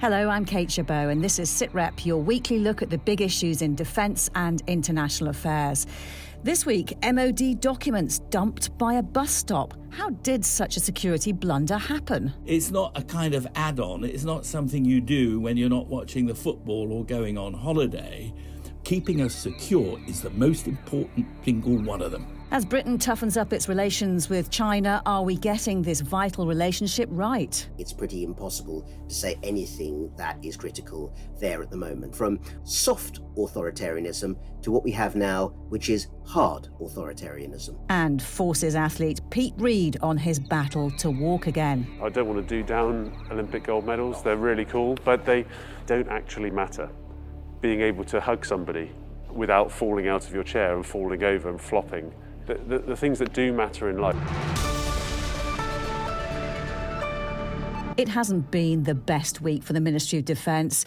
Hello, I'm Kate Chabot, and this is SitRep, your weekly look at the big issues in defence and international affairs. This week, MOD documents dumped by a bus stop. How did such a security blunder happen? It's not a kind of add on, it's not something you do when you're not watching the football or going on holiday. Keeping us secure is the most important single one of them. As Britain toughens up its relations with China, are we getting this vital relationship right? It's pretty impossible to say anything that is critical there at the moment. From soft authoritarianism to what we have now, which is hard authoritarianism. And forces athlete Pete Reed on his battle to walk again. I don't want to do down Olympic gold medals, they're really cool, but they don't actually matter. Being able to hug somebody without falling out of your chair and falling over and flopping the, the, the things that do matter in life. It hasn't been the best week for the Ministry of Defence.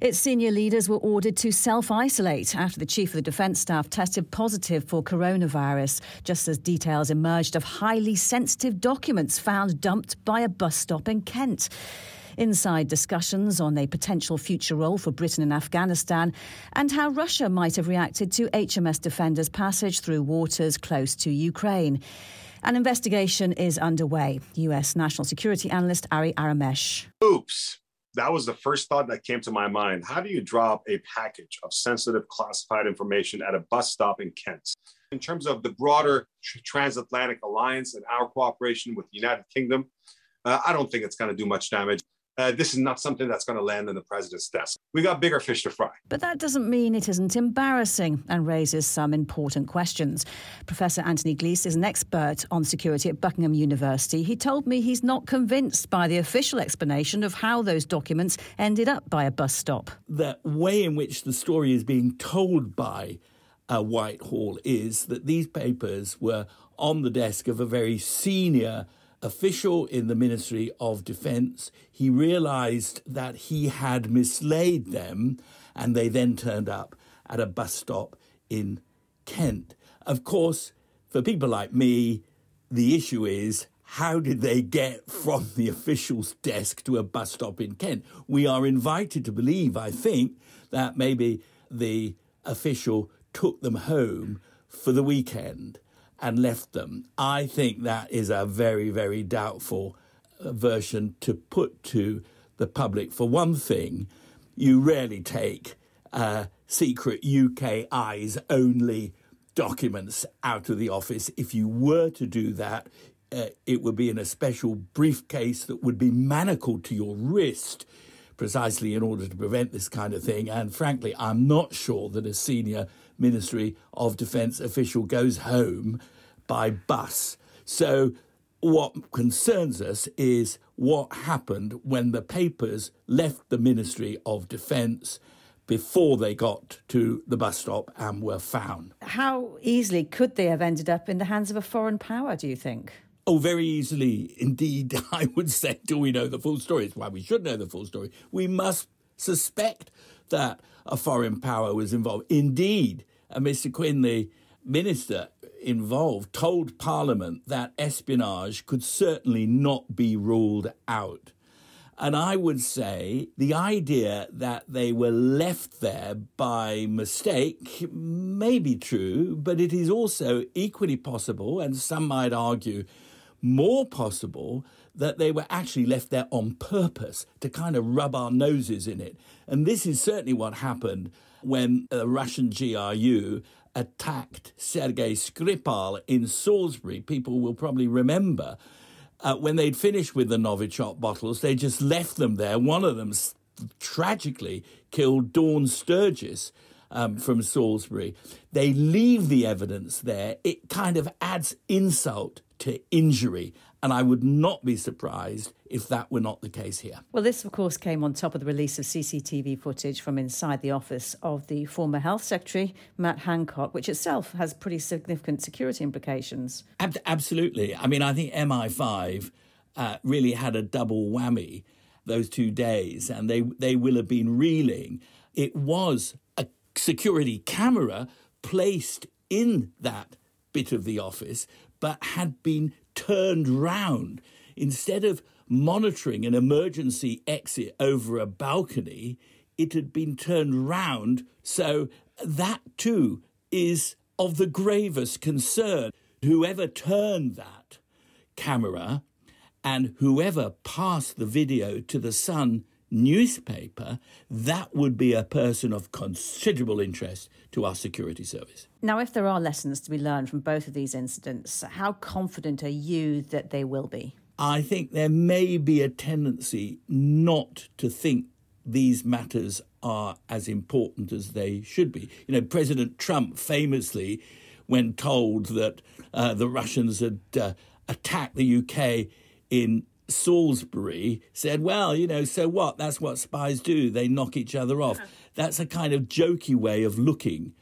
Its senior leaders were ordered to self isolate after the Chief of the Defence Staff tested positive for coronavirus, just as details emerged of highly sensitive documents found dumped by a bus stop in Kent. Inside discussions on a potential future role for Britain in Afghanistan and how Russia might have reacted to HMS Defender's passage through waters close to Ukraine. An investigation is underway. US National Security Analyst Ari Aramesh. Oops. That was the first thought that came to my mind. How do you drop a package of sensitive classified information at a bus stop in Kent? In terms of the broader transatlantic alliance and our cooperation with the United Kingdom, uh, I don't think it's going to do much damage uh, this is not something that's going to land on the president's desk. We got bigger fish to fry. But that doesn't mean it isn't embarrassing and raises some important questions. Professor Anthony Gleeson is an expert on security at Buckingham University. He told me he's not convinced by the official explanation of how those documents ended up by a bus stop. The way in which the story is being told by uh, Whitehall is that these papers were on the desk of a very senior official in the Ministry of Defense. He realized that he had mislaid them, and they then turned up at a bus stop in Kent. Of course, for people like me, the issue is how did they get from the official's desk to a bus stop in Kent? We are invited to believe, I think, that maybe the official took them home for the weekend and left them. I think that is a very, very doubtful uh, version to put to the public. For one thing, you rarely take uh, secret UK eyes only documents out of the office. If you were to do that, uh, it would be in a special briefcase that would be manacled to your wrist precisely in order to prevent this kind of thing. And frankly, I'm not sure that a senior Ministry of Defence official goes home by bus. So, what concerns us is what happened when the papers left the Ministry of Defence before they got to the bus stop and were found. How easily could they have ended up in the hands of a foreign power, do you think? Oh, very easily. Indeed, I would say, do we know the full story? It's why we should know the full story. We must suspect that a foreign power was involved. Indeed, uh, Mr. Quin, the minister involved, told Parliament that espionage could certainly not be ruled out. And I would say the idea that they were left there by mistake may be true, but it is also equally possible, and some might argue more possible, that they were actually left there on purpose to kind of rub our noses in it. And this is certainly what happened when the Russian GRU attacked Sergei Skripal in Salisbury. People will probably remember. Uh, when they'd finished with the Novichok bottles, they just left them there. One of them tragically killed Dawn Sturgess um, from Salisbury. They leave the evidence there. It kind of adds insult to injury. And I would not be surprised if that were not the case here. Well, this, of course, came on top of the release of CCTV footage from inside the office of the former Health Secretary, Matt Hancock, which itself has pretty significant security implications. Ab- absolutely. I mean, I think MI5 uh, really had a double whammy those two days, and they, they will have been reeling. It was a security camera placed in that bit of the office, but had been turned round. Instead of monitoring an emergency exit over a balcony, it had been turned round. So that too is of the gravest concern. Whoever turned that camera and whoever passed the video to the Sun newspaper, that would be a person of considerable interest to our security service. Now, if there are lessons to be learned from both of these incidents, how confident are you that they will be? I think there may be a tendency not to think these matters are as important as they should be. You know, President Trump famously, when told that uh, the Russians had uh, attacked the UK in Salisbury said, well, you know, so what? That's what spies do. They knock each other off. That's a kind of jokey way of looking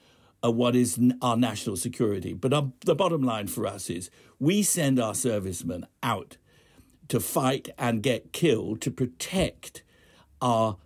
at what is our national security. But our, the bottom line for us is we send our servicemen out to fight and get killed to protect our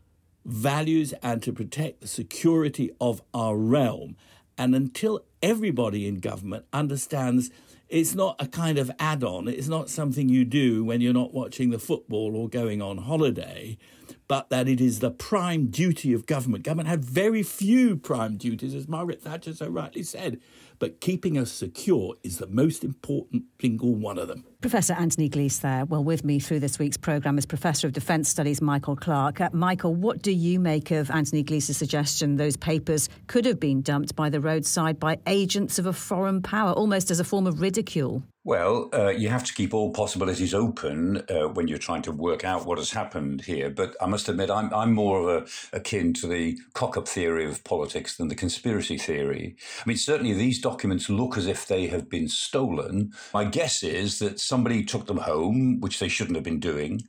values and to protect the security of our realm. And until everybody in government understands it's not a kind of add on. It's not something you do when you're not watching the football or going on holiday, but that it is the prime duty of government. Government had very few prime duties, as Margaret Thatcher so rightly said but keeping us secure is the most important single one of them. Professor Anthony Gleeson there. Well, with me through this week's programme is Professor of Defence Studies Michael Clarke. Uh, Michael, what do you make of Anthony Gleeson's suggestion those papers could have been dumped by the roadside by agents of a foreign power, almost as a form of ridicule? Well, uh, you have to keep all possibilities open uh, when you're trying to work out what has happened here. But I must admit, I'm, I'm more of a, akin to the cock up theory of politics than the conspiracy theory. I mean, certainly these documents look as if they have been stolen. My guess is that somebody took them home, which they shouldn't have been doing,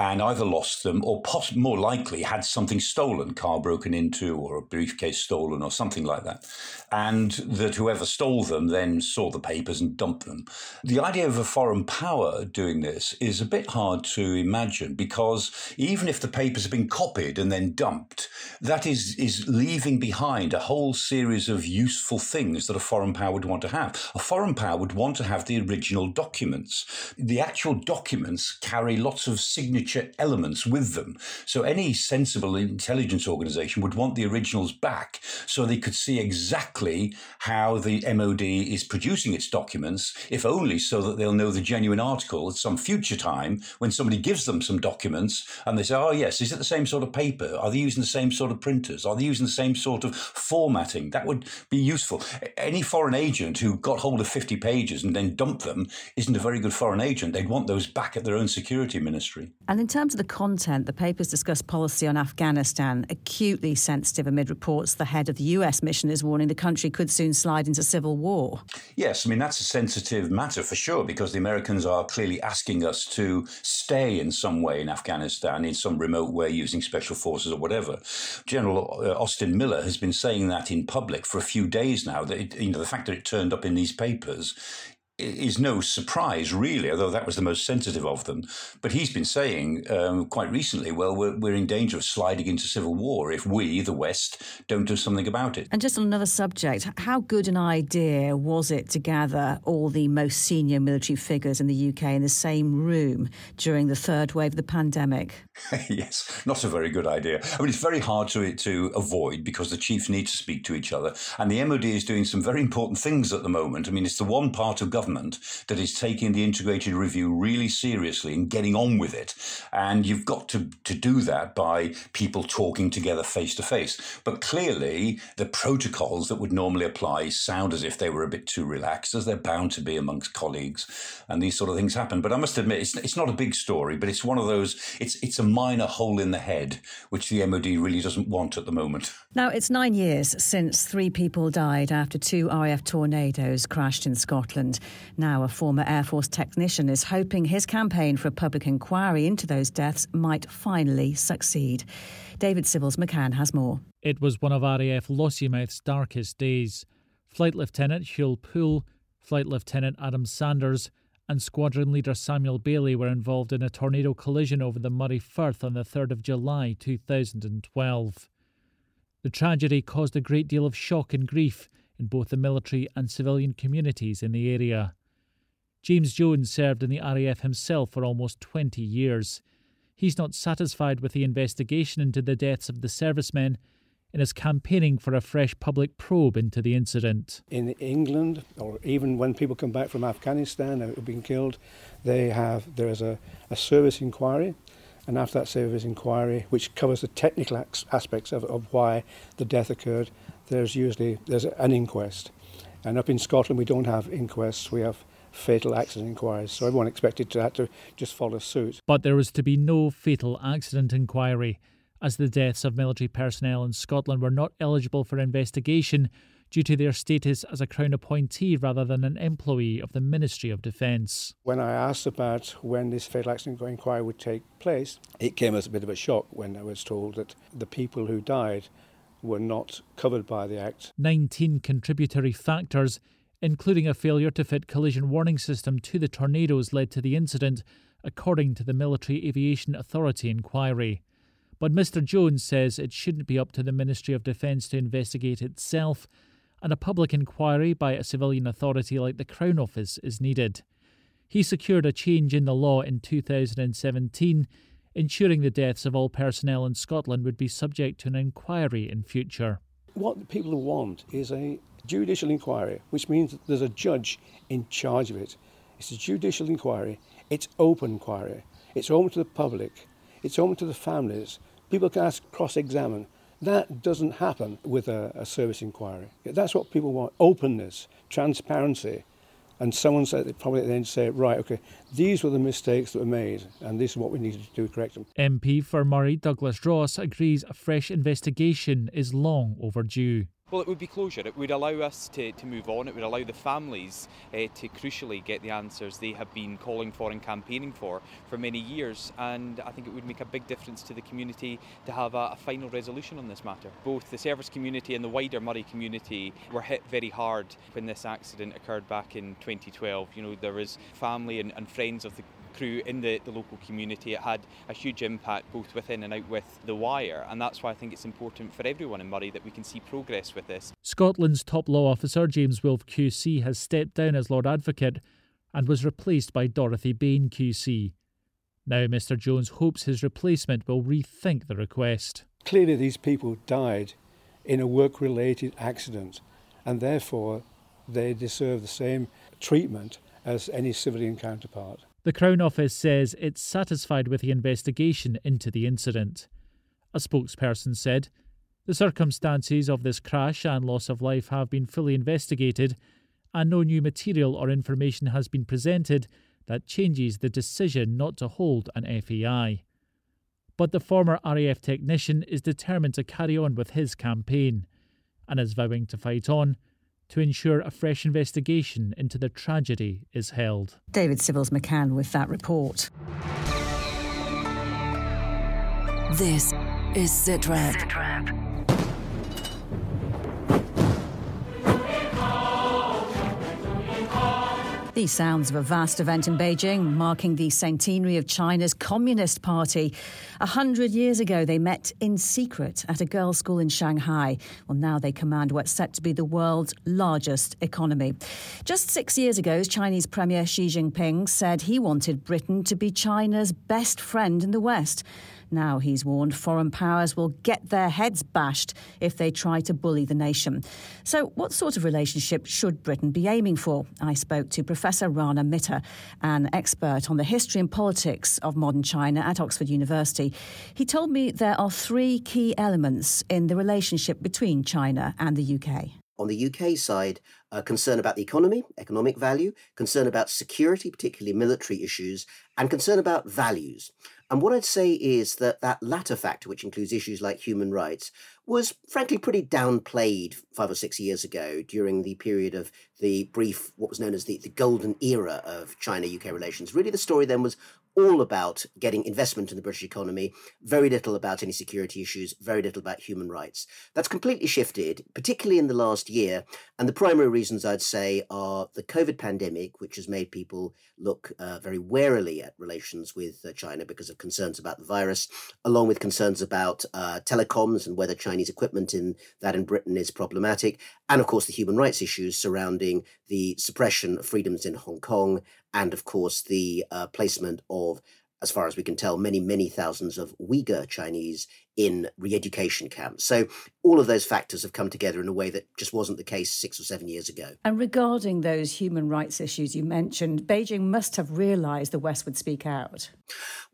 and either lost them or poss- more likely had something stolen, car broken into or a briefcase stolen or something like that. And that whoever stole them then saw the papers and dumped them. The idea of a foreign power doing this is a bit hard to imagine because even if the papers have been copied and then dumped, that is, is leaving behind a whole series of useful things that a foreign power would want to have. A foreign power would want to have the original documents. The actual documents carry lots of signatures elements with them. So any sensible intelligence organization would want the originals back so they could see exactly how the MOD is producing its documents, if only so that they'll know the genuine article at some future time when somebody gives them some documents and they say, oh, yes, is it the same sort of paper? Are they using the same sort of printers? Are they using the same sort of formatting? That would be useful. Any foreign agent who got hold of 50 pages and then dumped them isn't a very good foreign agent. They'd want those back at their own security ministry. And in terms of the content, the papers discuss policy on Afghanistan, acutely sensitive amid reports the head of the US mission is warning the country could soon slide into civil war. Yes, I mean, that's a sensitive matter for sure because the Americans are clearly asking us to stay in some way in Afghanistan, in some remote way using special forces or whatever. General uh, Austin Miller has been saying that in public for a few days now, that it, you know, the fact that it turned up in these papers is no surprise, really, although that was the most sensitive of them. But he's been saying um, quite recently, well, we're, we're in danger of sliding into civil war if we, the West, don't do something about it. And just on another subject, how good an idea was it to gather all the most senior military figures in the UK in the same room during the third wave of the pandemic? yes, not a very good idea. I mean, it's very hard to, to avoid because the chiefs need to speak to each other. And the MOD is doing some very important things at the moment. I mean, it's the one part of government government that is taking the integrated review really seriously and getting on with it. And you've got to, to do that by people talking together face to face. But clearly, the protocols that would normally apply sound as if they were a bit too relaxed, as they're bound to be amongst colleagues. And these sort of things happen. But I must admit, it's, it's not a big story, but it's one of those, it's, it's a minor hole in the head, which the MOD really doesn't want at the moment. Now, it's nine years since three people died after two RAF tornadoes crashed in Scotland. Now, a former Air Force technician is hoping his campaign for a public inquiry into those deaths might finally succeed. David Civils McCann has more. It was one of RAF Lossiemouth's darkest days. Flight Lieutenant Hugh Poole, Flight Lieutenant Adam Sanders, and Squadron Leader Samuel Bailey were involved in a tornado collision over the Moray Firth on the 3rd of July 2012. The tragedy caused a great deal of shock and grief in both the military and civilian communities in the area. James Jones served in the RAF himself for almost 20 years. He's not satisfied with the investigation into the deaths of the servicemen and is campaigning for a fresh public probe into the incident. In England, or even when people come back from Afghanistan uh, and have been killed, they have there is a, a service inquiry, and after that service inquiry, which covers the technical aspects of, of why the death occurred, there's usually there's an inquest. And up in Scotland, we don't have inquests; we have fatal accident inquiries. So everyone expected to have to just follow suit. But there was to be no fatal accident inquiry as the deaths of military personnel in Scotland were not eligible for investigation due to their status as a Crown appointee rather than an employee of the Ministry of Defence. When I asked about when this fatal accident inquiry would take place, it came as a bit of a shock when I was told that the people who died were not covered by the Act. 19 contributory factors, including a failure to fit collision warning system to the tornadoes, led to the incident, according to the Military Aviation Authority inquiry. But Mr. Jones says it shouldn't be up to the Ministry of Defence to investigate itself, and a public inquiry by a civilian authority like the Crown Office is needed. He secured a change in the law in 2017, ensuring the deaths of all personnel in Scotland would be subject to an inquiry in future. What people want is a judicial inquiry, which means that there's a judge in charge of it. It's a judicial inquiry, it's open inquiry, it's open to the public, it's open to the families, People can ask, cross-examine. That doesn't happen with a, a service inquiry. That's what people want: openness, transparency, and someone said they probably then say, right, okay, these were the mistakes that were made, and this is what we needed to do to correct them. MP for Moray Douglas Ross agrees a fresh investigation is long overdue. Well, it would be closure. It would allow us to, to move on. It would allow the families uh, to crucially get the answers they have been calling for and campaigning for for many years. And I think it would make a big difference to the community to have a, a final resolution on this matter. Both the service community and the wider Moray community were hit very hard when this accident occurred back in 2012. You know, there was family and, and friends of the crew in the, the local community. It had a huge impact both within and out with the wire, and that's why I think it's important for everyone in Moray that we can see progress with this. Scotland's top law officer, James Wolffe QC, has stepped down as Lord Advocate and was replaced by Dorothy Bain QC. Now, Mr. Jones hopes his replacement will rethink the request. Clearly, these people died in a work related accident, and therefore they deserve the same treatment as any civilian counterpart. The Crown Office says it's satisfied with the investigation into the incident. A spokesperson said, The circumstances of this crash and loss of life have been fully investigated, and no new material or information has been presented that changes the decision not to hold an FAI. But the former RAF technician is determined to carry on with his campaign and is vowing to fight on to ensure a fresh investigation into the tragedy is held. David Civils McCann with that report. This is Sitrep. The sounds of a vast event in Beijing marking the centenary of China's Communist Party. A hundred years ago, they met in secret at a girls' school in Shanghai. Well, now they command what's set to be the world's largest economy. Just six years ago, Chinese Premier Xi Jinping said he wanted Britain to be China's best friend in the West. Now he's warned foreign powers will get their heads bashed if they try to bully the nation. So, what sort of relationship should Britain be aiming for? I spoke to Professor Rana Mitter, an expert on the history and politics of modern China at Oxford University. He told me there are three key elements in the relationship between China and the UK. On the UK side, uh, concern about the economy, economic value, concern about security, particularly military issues, and concern about values. And what I'd say is that that latter factor, which includes issues like human rights, was frankly pretty downplayed five or six years ago during the period of the brief, what was known as the, the golden era of China UK relations. Really, the story then was all about getting investment in the British economy, very little about any security issues, very little about human rights. That's completely shifted, particularly in the last year. And the primary reasons I'd say are the COVID pandemic, which has made people look uh, very warily at relations with uh, China because of concerns about the virus, along with concerns about uh, telecoms and whether Chinese equipment in that in Britain is problematic. And of course, the human rights issues surrounding the suppression of freedoms in Hong Kong, and of course, the uh, placement of as far as we can tell, many, many thousands of Uyghur Chinese in re education camps. So all of those factors have come together in a way that just wasn't the case six or seven years ago. And regarding those human rights issues you mentioned, Beijing must have realised the West would speak out.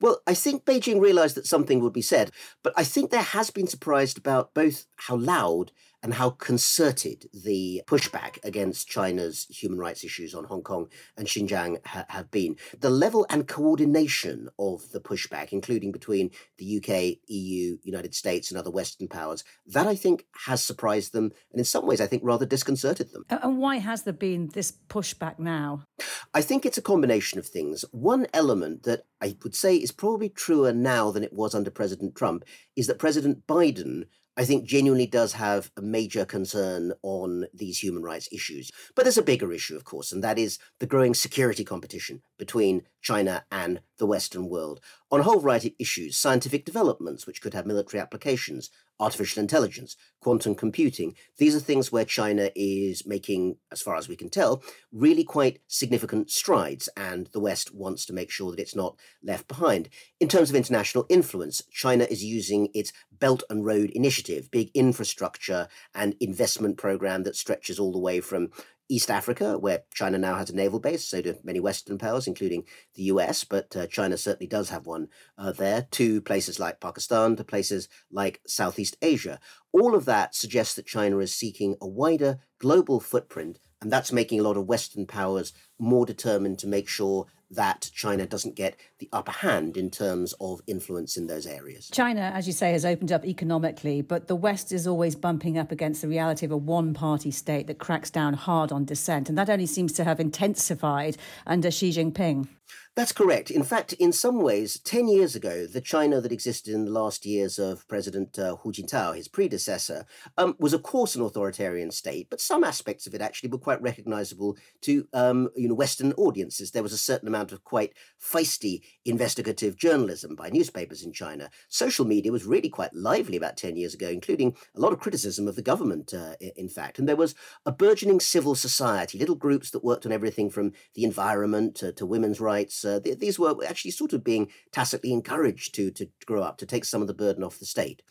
Well, I think Beijing realised that something would be said, but I think there has been surprised about both how loud and how concerted the pushback against China's human rights issues on Hong Kong and Xinjiang ha- have been. The level and coordination of the pushback, including between the UK, EU, United States, and other Western powers, that I think has surprised them and in some ways I think rather disconcerted them. And why has there been this pushback now? I think it's a combination of things. One element that I would say is probably truer now than it was under President Trump is that President Biden I think genuinely does have a major concern on these human rights issues. But there's a bigger issue, of course, and that is the growing security competition between China and the Western world on a whole variety of issues, scientific developments which could have military applications, artificial intelligence, quantum computing. These are things where China is making, as far as we can tell, really quite significant strides, and the West wants to make sure that it's not left behind. In terms of international influence, China is using its Belt and Road Initiative, big infrastructure and investment program that stretches all the way from East Africa, where China now has a naval base, so do many Western powers, including the US, but uh, China certainly does have one uh, there, to places like Pakistan, to places like Southeast Asia. All of that suggests that China is seeking a wider global footprint, and that's making a lot of Western powers more determined to make sure that China doesn't get the upper hand in terms of influence in those areas. China, as you say, has opened up economically, but the West is always bumping up against the reality of a one party state that cracks down hard on dissent. And that only seems to have intensified under Xi Jinping. That's correct. In fact, in some ways, 10 years ago, the China that existed in the last years of President uh, Hu Jintao, his predecessor, um, was of course an authoritarian state, but some aspects of it actually were quite recognizable to um, you Western audiences. There was a certain amount of quite feisty investigative journalism by newspapers in China. Social media was really quite lively about 10 years ago, including a lot of criticism of the government, uh, in fact. And there was a burgeoning civil society, little groups that worked on everything from the environment to, to women's rights uh, th- these were actually sort of being tacitly encouraged to, to grow up, to take some of the burden off the state.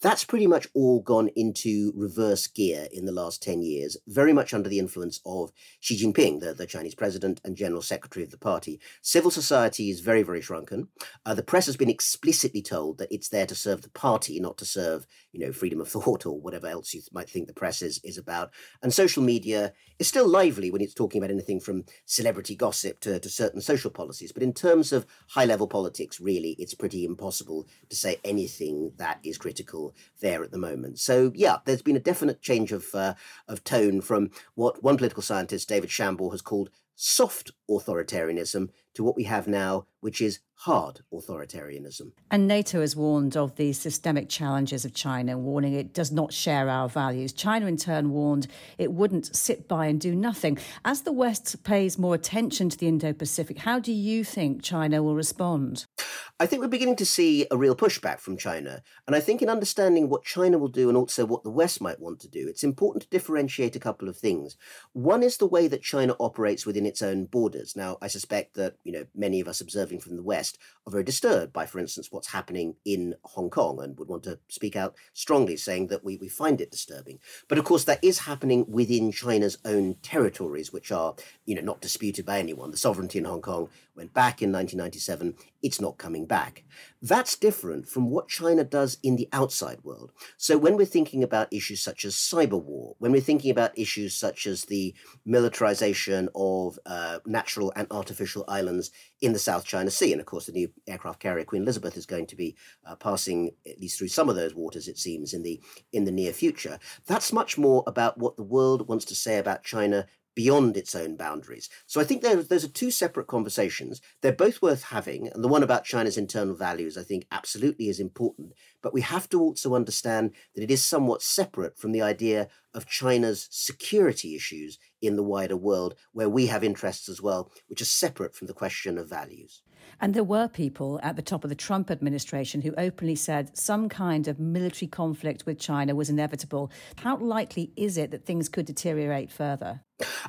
That's pretty much all gone into reverse gear in the last 10 years, very much under the influence of Xi Jinping, the, the Chinese president and general secretary of the party. Civil society is very, very shrunken. Uh, the press has been explicitly told that it's there to serve the party, not to serve, you know, freedom of thought or whatever else you might think the press is, is about. And social media is still lively when it's talking about anything from celebrity gossip to, to certain social policies. But in terms of high level politics, really, it's pretty impossible to say anything that is critical there at the moment. So yeah, there's been a definite change of uh, of tone from what one political scientist, David Shambaugh, has called soft authoritarianism to what we have now, which is hard authoritarianism. And NATO has warned of the systemic challenges of China, warning it does not share our values. China, in turn, warned it wouldn't sit by and do nothing. As the West pays more attention to the Indo Pacific, how do you think China will respond? I think we're beginning to see a real pushback from China. And I think in understanding what China will do and also what the West might want to do, it's important to differentiate a couple of things. One is the way that China operates within its own borders. Now, I suspect that, you know, many of us observing from the West are very disturbed by, for instance, what's happening in Hong Kong and would want to speak out strongly, saying that we, we find it disturbing. But of course, that is happening within China's own territories, which are, you know, not disputed by anyone. The sovereignty in Hong Kong went back in 1997. It's not coming back. That's different from what China does in the outside world. So when we're thinking about issues such as cyber war, when we're thinking about issues such as the militarization of uh, natural and artificial islands in the South China Sea, and of course the new aircraft carrier Queen Elizabeth is going to be uh, passing at least through some of those waters, it seems, in the in the near future. That's much more about what the world wants to say about China beyond its own boundaries. So I think those are two separate conversations. They're both worth having. And the one about China's internal values, I think, absolutely is important. But we have to also understand that it is somewhat separate from the idea of China's security issues in the wider world, where we have interests as well, which are separate from the question of values. And there were people at the top of the Trump administration who openly said some kind of military conflict with China was inevitable. How likely is it that things could deteriorate further?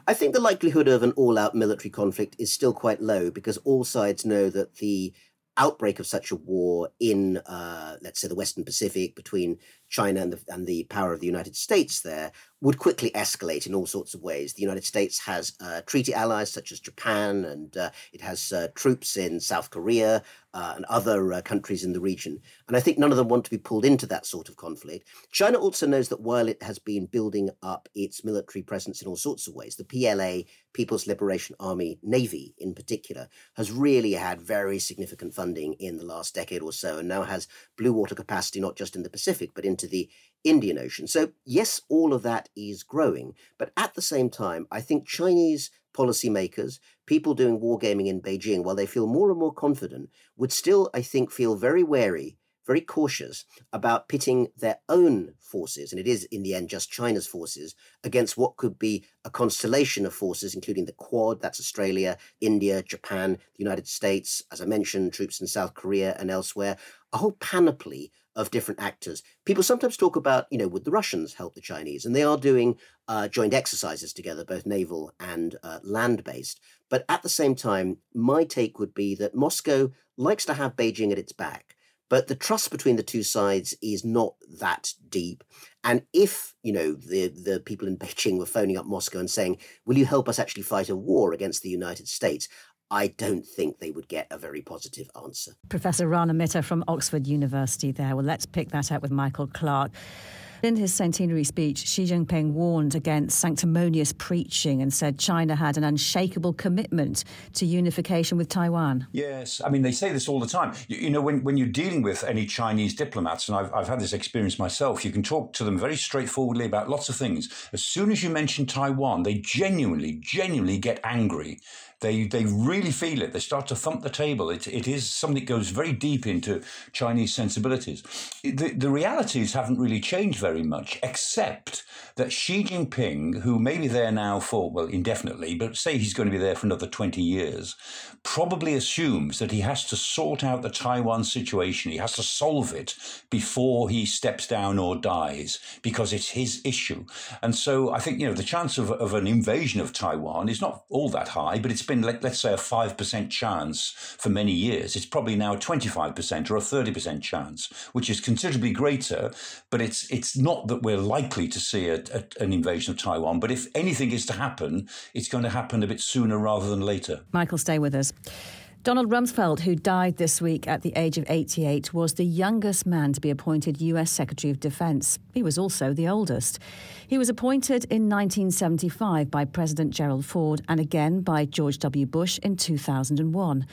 I think the likelihood of an all out military conflict is still quite low because all sides know that the outbreak of such a war in, uh, let's say, the Western Pacific between China and the, and the power of the United States there would quickly escalate in all sorts of ways. The United States has uh, treaty allies such as Japan, and uh, it has uh, troops in South Korea uh, and other uh, countries in the region. And I think none of them want to be pulled into that sort of conflict. China also knows that while it has been building up its military presence in all sorts of ways, the PLA, People's Liberation Army Navy in particular, has really had very significant funding in the last decade or so, and now has blue water capacity not just in the Pacific, but in into the Indian Ocean. So, yes, all of that is growing. But at the same time, I think Chinese policymakers, people doing wargaming in Beijing, while they feel more and more confident, would still, I think, feel very wary very cautious about pitting their own forces, and it is in the end just China's forces, against what could be a constellation of forces, including the Quad, that's Australia, India, Japan, the United States, as I mentioned, troops in South Korea and elsewhere, a whole panoply of different actors. People sometimes talk about, you know, would the Russians help the Chinese? And they are doing uh, joint exercises together, both naval and uh, land based. But at the same time, my take would be that Moscow likes to have Beijing at its back. But the trust between the two sides is not that deep. And if, you know, the, the people in Beijing were phoning up Moscow and saying, will you help us actually fight a war against the United States? I don't think they would get a very positive answer. Professor Rana Mitter from Oxford University there. Well, let's pick that up with Michael Clarke. In his centenary speech, Xi Jinping warned against sanctimonious preaching and said China had an unshakable commitment to unification with Taiwan. Yes, I mean, they say this all the time. You, you know, when, when you're dealing with any Chinese diplomats, and I've, I've had this experience myself, you can talk to them very straightforwardly about lots of things. As soon as you mention Taiwan, they genuinely, genuinely get angry they they really feel it. They start to thump the table. It, it is something that goes very deep into Chinese sensibilities. The, the realities haven't really changed very much, except that Xi Jinping, who may be there now for, well, indefinitely, but say he's going to be there for another 20 years, probably assumes that he has to sort out the Taiwan situation. He has to solve it before he steps down or dies because it's his issue. And so I think, you know, the chance of, of an invasion of Taiwan is not all that high, but it's been, let, us say, a 5% chance for many years. It's probably now a 25% or a 30% chance, which is considerably greater. But it's, it's not that we're likely to see a, a, an invasion of Taiwan. But if anything is to happen, it's going to happen a bit sooner rather than later. Michael, stay with us. Donald Rumsfeld, who died this week at the age of 88, was the youngest man to be appointed US Secretary of Defense. He was also the oldest. He was appointed in 1975 by President Gerald Ford and again by George W. Bush in 2001.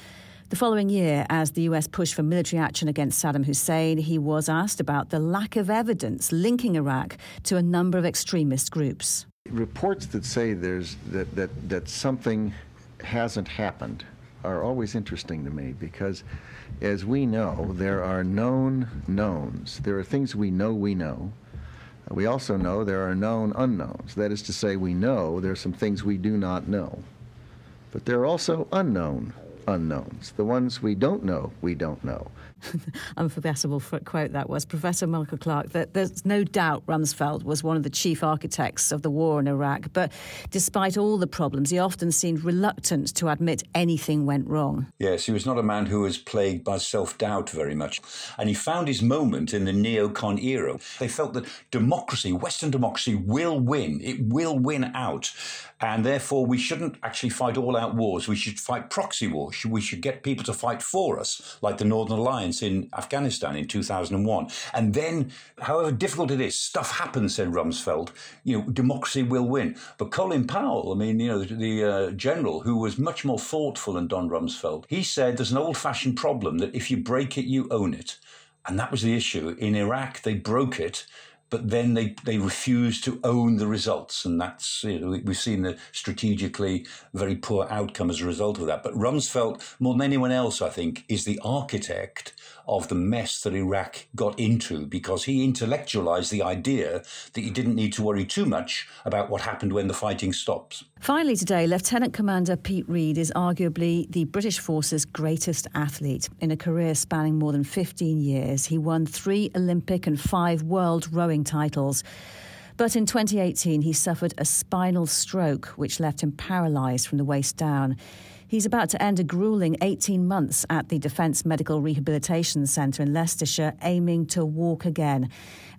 The following year, as the US pushed for military action against Saddam Hussein, he was asked about the lack of evidence linking Iraq to a number of extremist groups. Reports that say there's that, that, that something hasn't happened are always interesting to me because, as we know, there are known knowns. There are things we know we know. We also know there are known unknowns. That is to say, we know there are some things we do not know. But there are also unknown unknowns. The ones we don't know, we don't know. unforgettable quote that was. Professor Michael Clarke, that there's no doubt Rumsfeld was one of the chief architects of the war in Iraq, but despite all the problems, he often seemed reluctant to admit anything went wrong. Yes, he was not a man who was plagued by self doubt very much. And he found his moment in the neocon era. They felt that democracy, Western democracy, will win. It will win out. And therefore, we shouldn't actually fight all out wars. We should fight proxy wars. We should get people to fight for us, like the Northern Alliance in Afghanistan in 2001. And then, however difficult it is, stuff happens, said Rumsfeld. You know, democracy will win. But Colin Powell, I mean, you know, the, the uh, general who was much more thoughtful than Don Rumsfeld, he said there's an old fashioned problem that if you break it, you own it. And that was the issue. In Iraq, they broke it but then they, they refuse to own the results. And that's, you know, we've seen the strategically very poor outcome as a result of that. But Rumsfeld, more than anyone else, I think, is the architect of the mess that Iraq got into because he intellectualized the idea that you didn't need to worry too much about what happened when the fighting stops. Finally, today, Lieutenant Commander Pete Reed is arguably the British Force's greatest athlete. In a career spanning more than 15 years, he won three Olympic and five world rowing titles. But in 2018, he suffered a spinal stroke, which left him paralysed from the waist down. He's about to end a grueling 18 months at the Defence Medical Rehabilitation Centre in Leicestershire, aiming to walk again.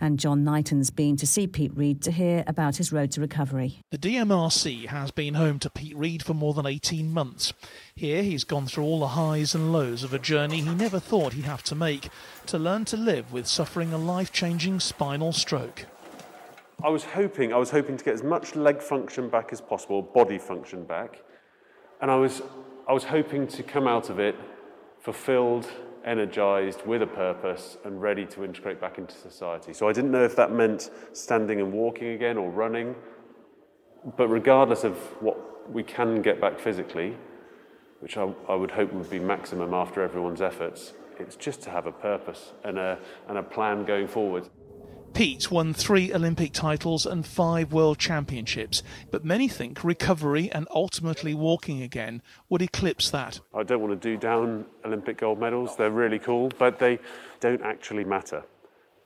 And John Knighton's been to see Pete Reed to hear about his road to recovery. The DMRC has been home to Pete Reed for more than 18 months. Here he's gone through all the highs and lows of a journey he never thought he'd have to make to learn to live with suffering a life changing spinal stroke. I was hoping, I was hoping to get as much leg function back as possible, body function back. And I was, I was hoping to come out of it fulfilled, energized, with a purpose, and ready to integrate back into society. So I didn't know if that meant standing and walking again or running. But regardless of what we can get back physically, which I, I would hope would be maximum after everyone's efforts, it's just to have a purpose and a, and a plan going forward. Pete won three Olympic titles and five World Championships, but many think recovery and ultimately walking again would eclipse that. I don't want to do down Olympic gold medals, they're really cool, but they don't actually matter.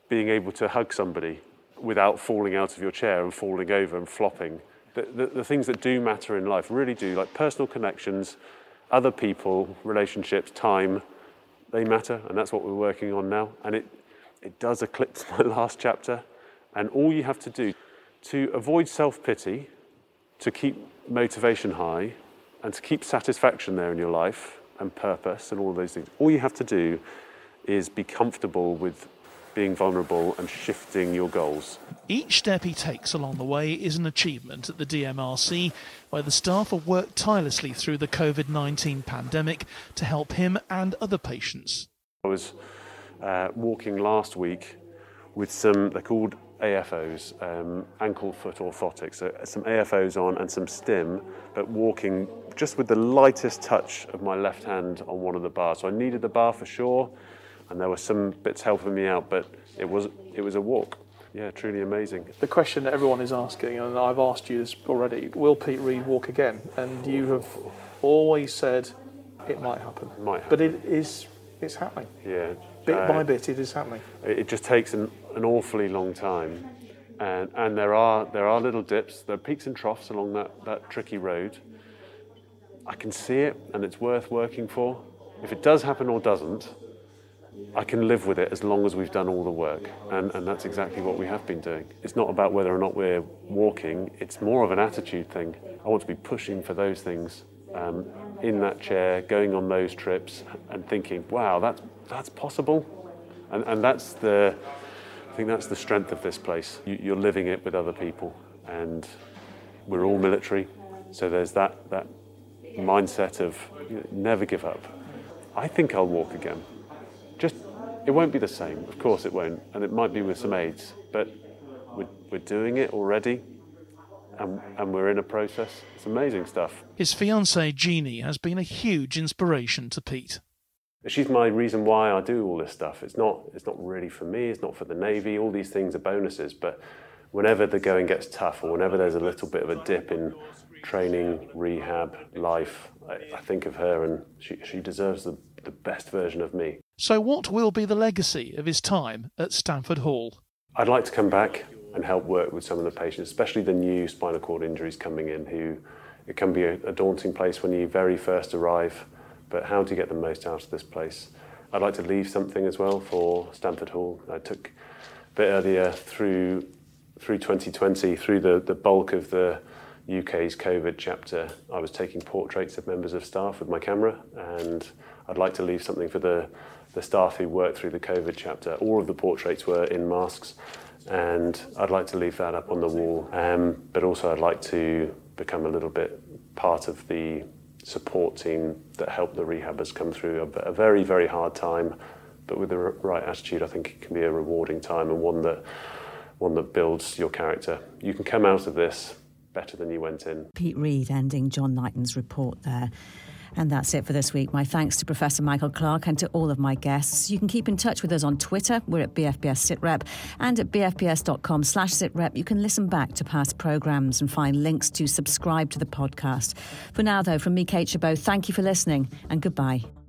Being able to hug somebody without falling out of your chair and falling over and flopping. The, the, the things that do matter in life really do, like personal connections, other people, relationships, time, they matter, and that's what we're working on now. And it, it does eclipse my last chapter. And all you have to do to avoid self pity, to keep motivation high, and to keep satisfaction there in your life and purpose and all those things, all you have to do is be comfortable with being vulnerable and shifting your goals. Each step he takes along the way is an achievement at the DMRC, where the staff have worked tirelessly through the COVID 19 pandemic to help him and other patients. I was uh, walking last week with some, they're called AFOs, um, ankle foot orthotics, so some AFOs on and some stim, but walking just with the lightest touch of my left hand on one of the bars. So I needed the bar for sure, and there were some bits helping me out, but it was it was a walk. Yeah, truly amazing. The question that everyone is asking, and I've asked you this already: Will Pete Reed walk again? And you have always said it might happen. Might happen. But it is it's happening. Yeah. Bit uh, by bit, it is happening. It, just takes an, an awfully long time, and and there are there are little dips, there are peaks and troughs along that that tricky road. I can see it, and it's worth working for. If it does happen or doesn't, I can live with it as long as we've done all the work. And, and that's exactly what we have been doing. It's not about whether or not we're walking, it's more of an attitude thing. I want to be pushing for those things um, in that chair, going on those trips, and thinking, wow, that's, that's possible. And, and that's the, I think that's the strength of this place. You, you're living it with other people, and we're all military. So there's that, that mindset of you know, never give up. I think I'll walk again. Just, it won't be the same. Of course it won't. And it might be with some aids. But we're, we're doing it already. And, and we're in a process. It's amazing stuff. His fiancée Jeannie has been a huge inspiration to Pete. She's my reason why I do all this stuff. It's not, it's not really for me, it's not for the Navy. All these things are bonuses. But whenever the going gets tough or whenever there's a little bit of a dip in training, rehab, life, I, I think of her and she, she deserves the, the best version of me. So, what will be the legacy of his time at Stanford Hall? I'd like to come back and help work with some of the patients, especially the new spinal cord injuries coming in, who it can be a, a daunting place when you very first arrive, but how you get the most out of this place? I'd like to leave something as well for Stanford Hall. I took a bit earlier through through 2020, through the, the bulk of the UK's COVID chapter, I was taking portraits of members of staff with my camera, and I'd like to leave something for the, the staff who worked through the COVID chapter. All of the portraits were in masks, and I'd like to leave that up on the wall. Um, but also, I'd like to become a little bit part of the support team that help the rehabbers come through a, a very, very hard time. But with the right attitude, I think it can be a rewarding time and one that one that builds your character. You can come out of this better than you went in. Pete Reed ending John Knighton's report there. And that's it for this week. My thanks to Professor Michael Clarke and to all of my guests. You can keep in touch with us on Twitter. We're at BFBS SitRep. And at bfbs.com slash sitrep, you can listen back to past programmes and find links to subscribe to the podcast. For now, though, from me, Kate Chabot, thank you for listening and goodbye.